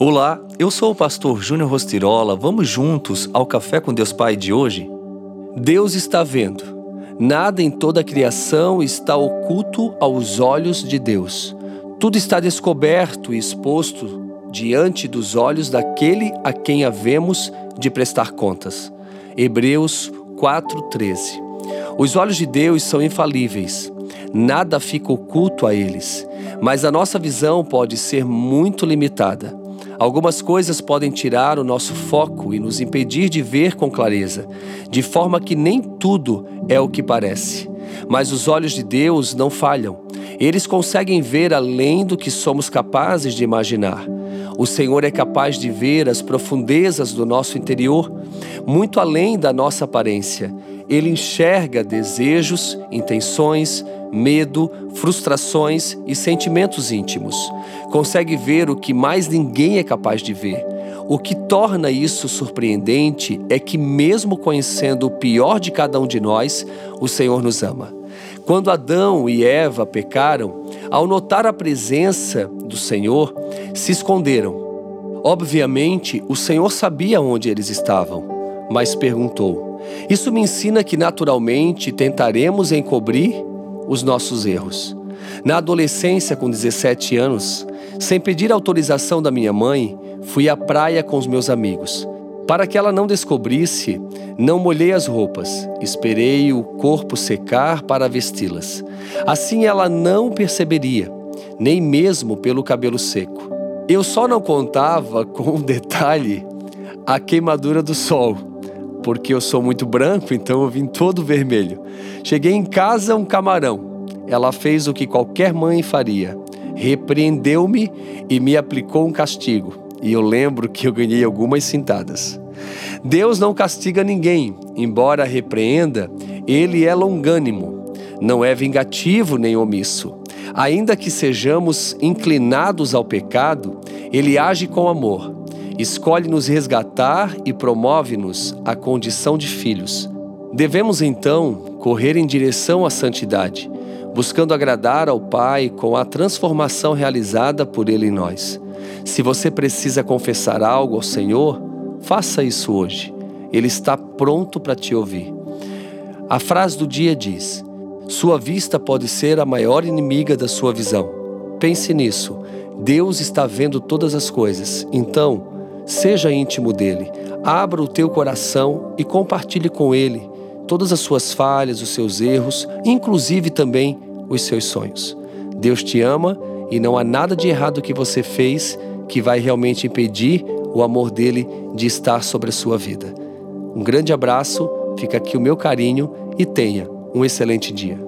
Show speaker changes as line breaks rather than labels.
Olá, eu sou o pastor Júnior Rostirola. Vamos juntos ao Café com Deus Pai de hoje? Deus está vendo. Nada em toda a criação está oculto aos olhos de Deus. Tudo está descoberto e exposto diante dos olhos daquele a quem havemos de prestar contas. Hebreus 4:13. Os olhos de Deus são infalíveis. Nada fica oculto a eles, mas a nossa visão pode ser muito limitada. Algumas coisas podem tirar o nosso foco e nos impedir de ver com clareza, de forma que nem tudo é o que parece. Mas os olhos de Deus não falham. Eles conseguem ver além do que somos capazes de imaginar. O Senhor é capaz de ver as profundezas do nosso interior, muito além da nossa aparência. Ele enxerga desejos, intenções, medo, frustrações e sentimentos íntimos. Consegue ver o que mais ninguém é capaz de ver. O que torna isso surpreendente é que, mesmo conhecendo o pior de cada um de nós, o Senhor nos ama. Quando Adão e Eva pecaram, ao notar a presença do Senhor, se esconderam. Obviamente, o Senhor sabia onde eles estavam, mas perguntou: Isso me ensina que naturalmente tentaremos encobrir os nossos erros. Na adolescência, com 17 anos, sem pedir autorização da minha mãe, fui à praia com os meus amigos. Para que ela não descobrisse, não molhei as roupas, esperei o corpo secar para vesti-las. Assim ela não perceberia, nem mesmo pelo cabelo seco. Eu só não contava com um detalhe a queimadura do sol, porque eu sou muito branco, então eu vim todo vermelho. Cheguei em casa um camarão. Ela fez o que qualquer mãe faria. Repreendeu-me e me aplicou um castigo. E eu lembro que eu ganhei algumas cintadas. Deus não castiga ninguém, embora repreenda, ele é longânimo, não é vingativo nem omisso. Ainda que sejamos inclinados ao pecado, ele age com amor escolhe nos resgatar e promove-nos a condição de filhos. Devemos então correr em direção à santidade, buscando agradar ao Pai com a transformação realizada por Ele em nós. Se você precisa confessar algo ao Senhor, faça isso hoje. Ele está pronto para te ouvir. A frase do dia diz: Sua vista pode ser a maior inimiga da sua visão. Pense nisso. Deus está vendo todas as coisas. Então, Seja íntimo dele, abra o teu coração e compartilhe com ele todas as suas falhas, os seus erros, inclusive também os seus sonhos. Deus te ama e não há nada de errado que você fez que vai realmente impedir o amor dele de estar sobre a sua vida. Um grande abraço, fica aqui o meu carinho e tenha um excelente dia.